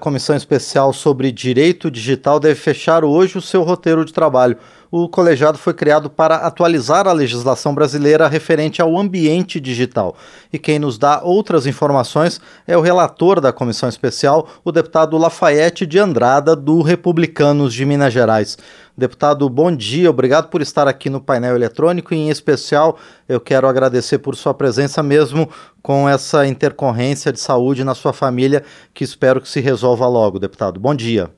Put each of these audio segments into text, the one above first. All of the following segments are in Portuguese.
Comissão Especial sobre Direito Digital deve fechar hoje o seu roteiro de trabalho. O colegiado foi criado para atualizar a legislação brasileira referente ao ambiente digital. E quem nos dá outras informações é o relator da comissão especial, o deputado Lafayette de Andrada, do Republicanos de Minas Gerais. Deputado, bom dia, obrigado por estar aqui no painel eletrônico e, em especial, eu quero agradecer por sua presença mesmo com essa intercorrência de saúde na sua família, que espero que se resolva logo, deputado. Bom dia.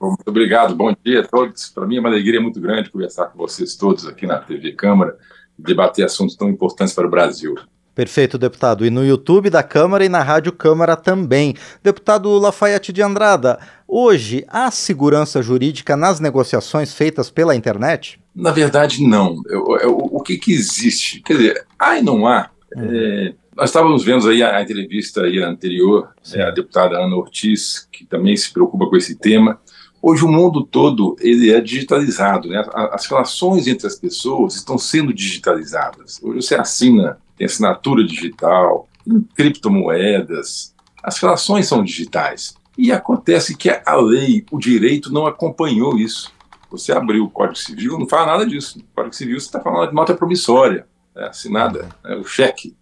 Muito obrigado, bom dia a todos. Para mim é uma alegria muito grande conversar com vocês todos aqui na TV Câmara e debater assuntos tão importantes para o Brasil. Perfeito, deputado. E no YouTube da Câmara e na Rádio Câmara também. Deputado Lafayette de Andrada, hoje há segurança jurídica nas negociações feitas pela internet? Na verdade, não. Eu, eu, o que, que existe? Quer dizer, há e não há. Uhum. É, nós estávamos vendo aí a, a entrevista aí anterior, é, a deputada Ana Ortiz, que também se preocupa com esse tema. Hoje o mundo todo ele é digitalizado, né? As relações entre as pessoas estão sendo digitalizadas. Hoje você assina tem assinatura digital, tem criptomoedas, as relações são digitais. E acontece que a lei, o direito não acompanhou isso. Você abriu o Código Civil, não fala nada disso. No Código Civil você está falando de nota promissória, né, assinada, né, o cheque.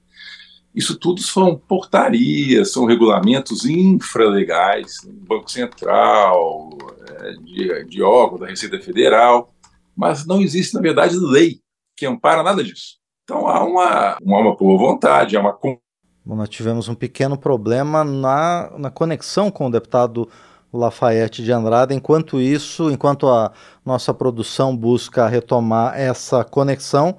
Isso tudo são portarias, são regulamentos infralegais, do Banco Central, é, de, de órgão da Receita Federal, mas não existe, na verdade, lei que ampara nada disso. Então há uma, uma, uma boa vontade, há uma. Bom, nós tivemos um pequeno problema na, na conexão com o deputado Lafayette de Andrade. Enquanto isso, enquanto a nossa produção busca retomar essa conexão,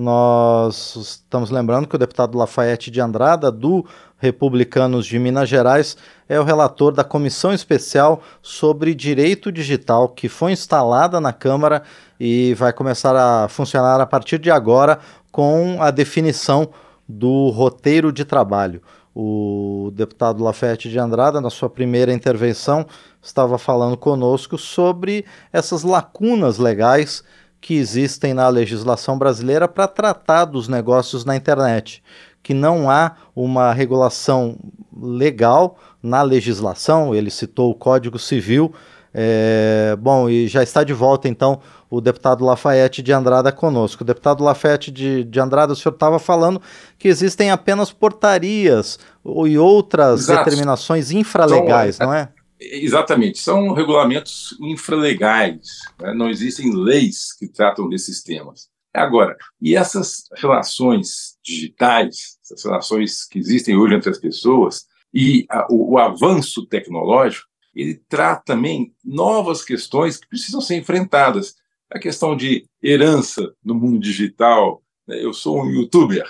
nós estamos lembrando que o deputado Lafayette de Andrada, do Republicanos de Minas Gerais, é o relator da Comissão Especial sobre Direito Digital, que foi instalada na Câmara e vai começar a funcionar a partir de agora com a definição do roteiro de trabalho. O deputado Lafayette de Andrada, na sua primeira intervenção, estava falando conosco sobre essas lacunas legais que existem na legislação brasileira para tratar dos negócios na internet, que não há uma regulação legal na legislação, ele citou o Código Civil. É, bom, e já está de volta então o deputado Lafayette de Andrada conosco. O deputado Lafayette de, de Andrada, o senhor estava falando que existem apenas portarias e outras Exato. determinações infralegais, então, não é? Exatamente, são regulamentos infralegais, né? não existem leis que tratam desses temas. Agora, e essas relações digitais, essas relações que existem hoje entre as pessoas, e a, o, o avanço tecnológico, ele traz também novas questões que precisam ser enfrentadas a questão de herança no mundo digital. Né? Eu sou um youtuber.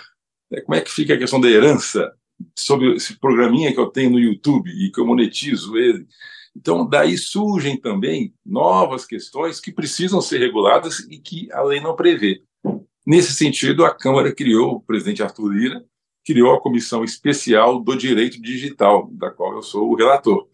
Né? Como é que fica a questão da herança sobre esse programinha que eu tenho no YouTube e que eu monetizo ele? Então, daí surgem também novas questões que precisam ser reguladas e que a lei não prevê. Nesse sentido, a Câmara criou, o presidente Arthur Lira, criou a Comissão Especial do Direito Digital, da qual eu sou o relator.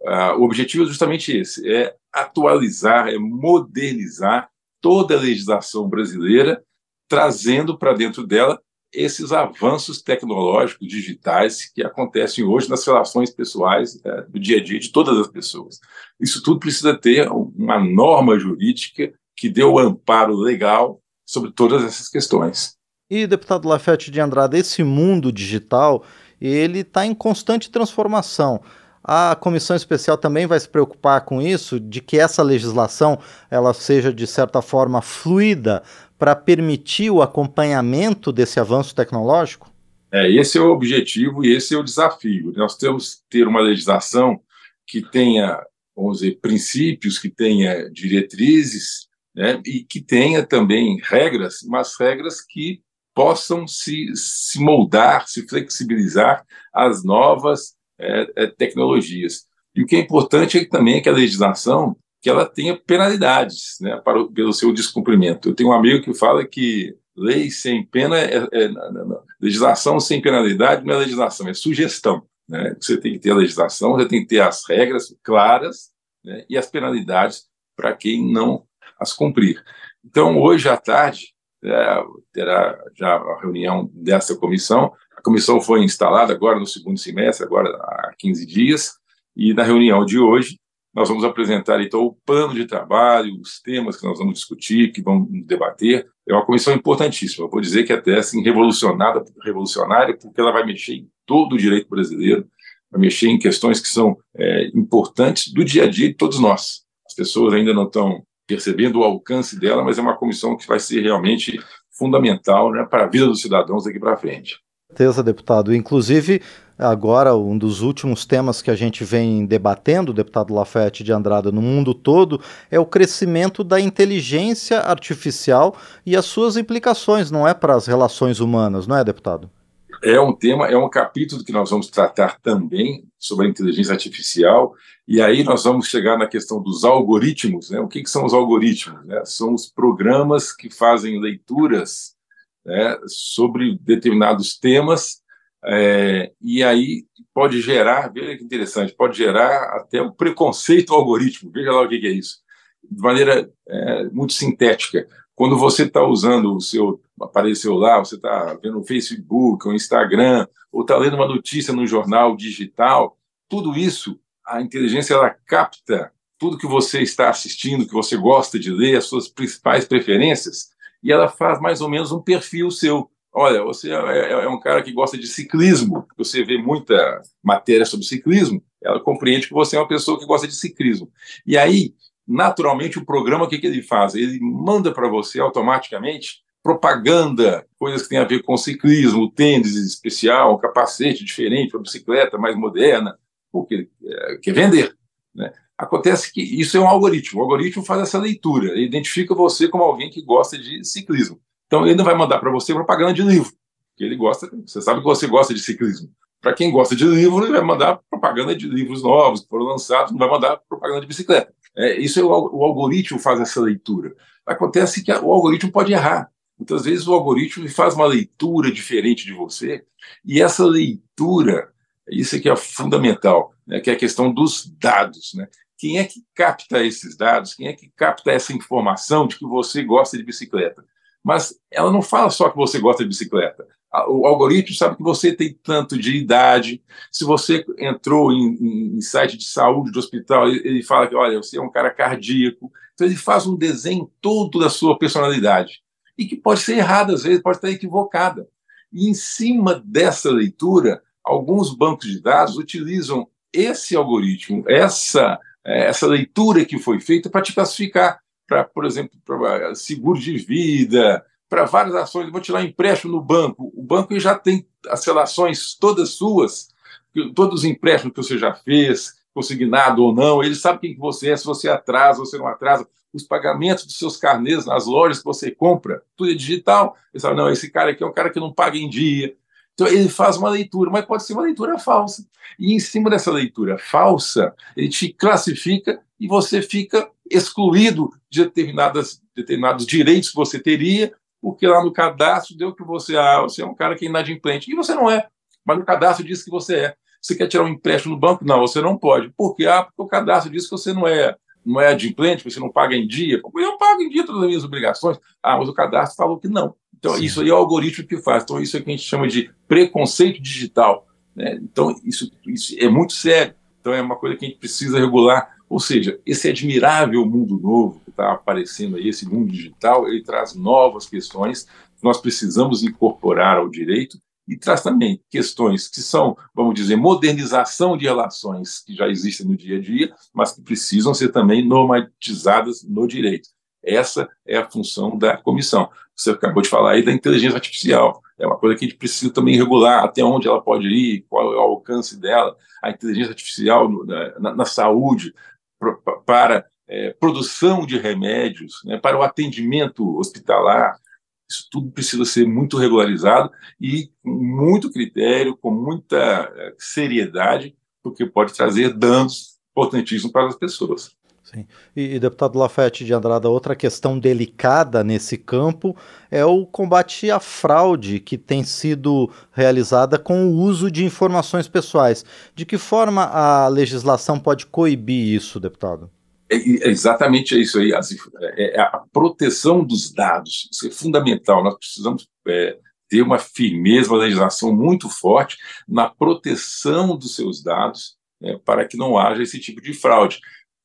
Uh, o objetivo é justamente esse: é atualizar, é modernizar toda a legislação brasileira, trazendo para dentro dela esses avanços tecnológicos digitais que acontecem hoje nas relações pessoais é, do dia a dia de todas as pessoas. Isso tudo precisa ter uma norma jurídica que dê o amparo legal sobre todas essas questões. E, deputado Lafete de Andrade, esse mundo digital ele está em constante transformação. A comissão especial também vai se preocupar com isso, de que essa legislação ela seja de certa forma fluida para permitir o acompanhamento desse avanço tecnológico? É, esse é o objetivo e esse é o desafio. Nós temos que ter uma legislação que tenha, vamos dizer, princípios, que tenha diretrizes, né, e que tenha também regras, mas regras que possam se, se moldar, se flexibilizar às novas é, é, tecnologias. E o que é importante é que, também que a legislação que ela tenha penalidades né, para, pelo seu descumprimento. Eu tenho um amigo que fala que lei sem pena é, é não, não, legislação sem penalidade não é legislação, é sugestão. Né? Você tem que ter a legislação, você tem que ter as regras claras né, e as penalidades para quem não as cumprir. Então, hoje à tarde, é, terá já a reunião dessa comissão. A comissão foi instalada agora no segundo semestre, agora há 15 dias, E na reunião de hoje, nós vamos apresentar então o plano de trabalho, os temas que nós vamos discutir, que vamos debater. É uma comissão importantíssima. Eu vou dizer que até assim revolucionada, revolucionária, porque ela vai mexer em todo o direito brasileiro, vai mexer em questões que são é, importantes do dia a dia de todos nós. As pessoas ainda não estão percebendo o alcance dela, mas é uma comissão que vai ser realmente fundamental né, para a vida dos cidadãos daqui para frente. Certeza, deputado. Inclusive, agora, um dos últimos temas que a gente vem debatendo, deputado Lafayette de Andrada, no mundo todo, é o crescimento da inteligência artificial e as suas implicações, não é, para as relações humanas, não é, deputado? é um tema, é um capítulo que nós vamos tratar também sobre a inteligência artificial, e aí nós vamos chegar na questão dos algoritmos. Né? O que, que são os algoritmos? Né? São os programas que fazem leituras né, sobre determinados temas, é, e aí pode gerar, veja que interessante, pode gerar até um preconceito ao algoritmo. Veja lá o que, que é isso. De maneira é, muito sintética. Quando você está usando o seu aparelho celular, você está vendo o Facebook, o Instagram, ou está lendo uma notícia no jornal digital, tudo isso, a inteligência ela capta tudo que você está assistindo, que você gosta de ler, as suas principais preferências, e ela faz mais ou menos um perfil seu. Olha, você é, é, é um cara que gosta de ciclismo, você vê muita matéria sobre ciclismo, ela compreende que você é uma pessoa que gosta de ciclismo. E aí, naturalmente o programa o que, que ele faz? Ele manda para você automaticamente propaganda, coisas que têm a ver com ciclismo, tênis especial, capacete diferente, uma bicicleta mais moderna, porque é, quer vender. Né? Acontece que isso é um algoritmo. O algoritmo faz essa leitura, ele identifica você como alguém que gosta de ciclismo. Então ele não vai mandar para você propaganda de livro, porque ele gosta, você sabe que você gosta de ciclismo. Para quem gosta de livro, ele vai mandar propaganda de livros novos que foram lançados, não vai mandar propaganda de bicicleta. É, isso é o, o, algoritmo faz essa leitura. Acontece que o algoritmo pode errar. Muitas vezes o algoritmo faz uma leitura diferente de você, e essa leitura, isso aqui é fundamental, né, que é a questão dos dados. Né? Quem é que capta esses dados? Quem é que capta essa informação de que você gosta de bicicleta? Mas ela não fala só que você gosta de bicicleta o algoritmo sabe que você tem tanto de idade. Se você entrou em, em site de saúde, de hospital, ele, ele, fala que, olha, você é um cara cardíaco. Então, ele faz um desenho todo da sua personalidade. E que pode ser errada, às vezes, pode estar equivocada. E, em cima dessa leitura, alguns bancos de dados utilizam esse algoritmo, essa, é, essa leitura que foi feita para te classificar para, por exemplo, para seguro de vida, para várias ações. Vou tirar empréstimo no banco. O banco já tem as relações todas suas, todos os empréstimos que você já fez, consignado ou não. Ele sabe quem que você é, se você atrasa se não atrasa. Os pagamentos dos seus carnês nas lojas que você compra, tudo é digital. Ele sabe, não, esse cara aqui é um cara que não paga em dia. Então ele faz uma leitura, mas pode ser uma leitura falsa. E em cima dessa leitura falsa, ele te classifica e você fica excluído de determinadas, determinados direitos que você teria porque lá no cadastro deu que você, ah, você é um cara que é inadimplente. E você não é, mas no cadastro diz que você é. Você quer tirar um empréstimo no banco? Não, você não pode. Por quê? Ah, porque o cadastro diz que você não é, não é adimplente, você não paga em dia. Eu pago em dia todas as minhas obrigações. Ah, mas o cadastro falou que não. Então, Sim. isso aí é o algoritmo que faz. Então, isso é o que a gente chama de preconceito digital. Né? Então, isso, isso é muito sério. Então, é uma coisa que a gente precisa regular ou seja, esse admirável mundo novo que está aparecendo aí, esse mundo digital, ele traz novas questões que nós precisamos incorporar ao direito e traz também questões que são, vamos dizer, modernização de relações que já existem no dia a dia, mas que precisam ser também normatizadas no direito. Essa é a função da comissão. Você acabou de falar aí da inteligência artificial. É uma coisa que a gente precisa também regular até onde ela pode ir, qual é o alcance dela. A inteligência artificial na, na saúde, para é, produção de remédios, né, para o atendimento hospitalar. Isso tudo precisa ser muito regularizado e com muito critério, com muita é, seriedade, porque pode trazer danos importantíssimos para as pessoas. Sim. E, e, deputado Lafayette de Andrada, outra questão delicada nesse campo é o combate à fraude que tem sido realizada com o uso de informações pessoais. De que forma a legislação pode coibir isso, deputado? É, é exatamente isso aí. É, é, a proteção dos dados. Isso é fundamental. Nós precisamos é, ter uma firmeza, uma legislação muito forte na proteção dos seus dados é, para que não haja esse tipo de fraude.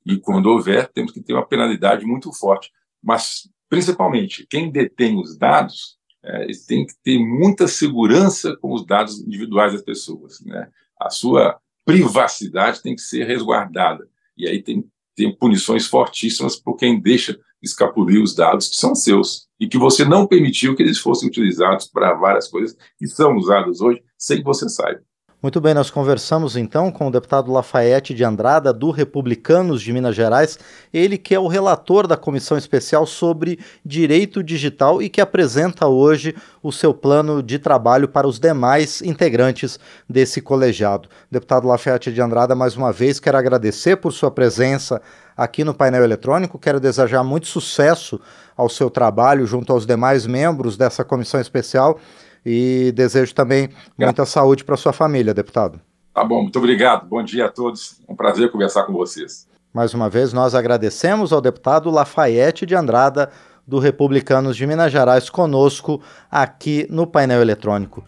E quando houver, temos que ter uma penalidade muito forte. Mas, principalmente, quem detém os dados é, tem que ter muita segurança com os dados individuais das pessoas. Né? A sua privacidade tem que ser resguardada. E aí tem, tem punições fortíssimas por quem deixa escapulir os dados que são seus e que você não permitiu que eles fossem utilizados para várias coisas que são usadas hoje sem que você saiba. Muito bem, nós conversamos então com o deputado Lafayette de Andrada, do Republicanos de Minas Gerais, ele que é o relator da comissão especial sobre direito digital e que apresenta hoje o seu plano de trabalho para os demais integrantes desse colegiado. Deputado Lafayette de Andrada, mais uma vez, quero agradecer por sua presença aqui no painel eletrônico, quero desejar muito sucesso ao seu trabalho junto aos demais membros dessa comissão especial e desejo também muita saúde para sua família, deputado. Tá bom, muito obrigado. Bom dia a todos. É um prazer conversar com vocês. Mais uma vez, nós agradecemos ao deputado Lafayette de Andrada, do Republicanos de Minas Gerais, conosco aqui no painel eletrônico.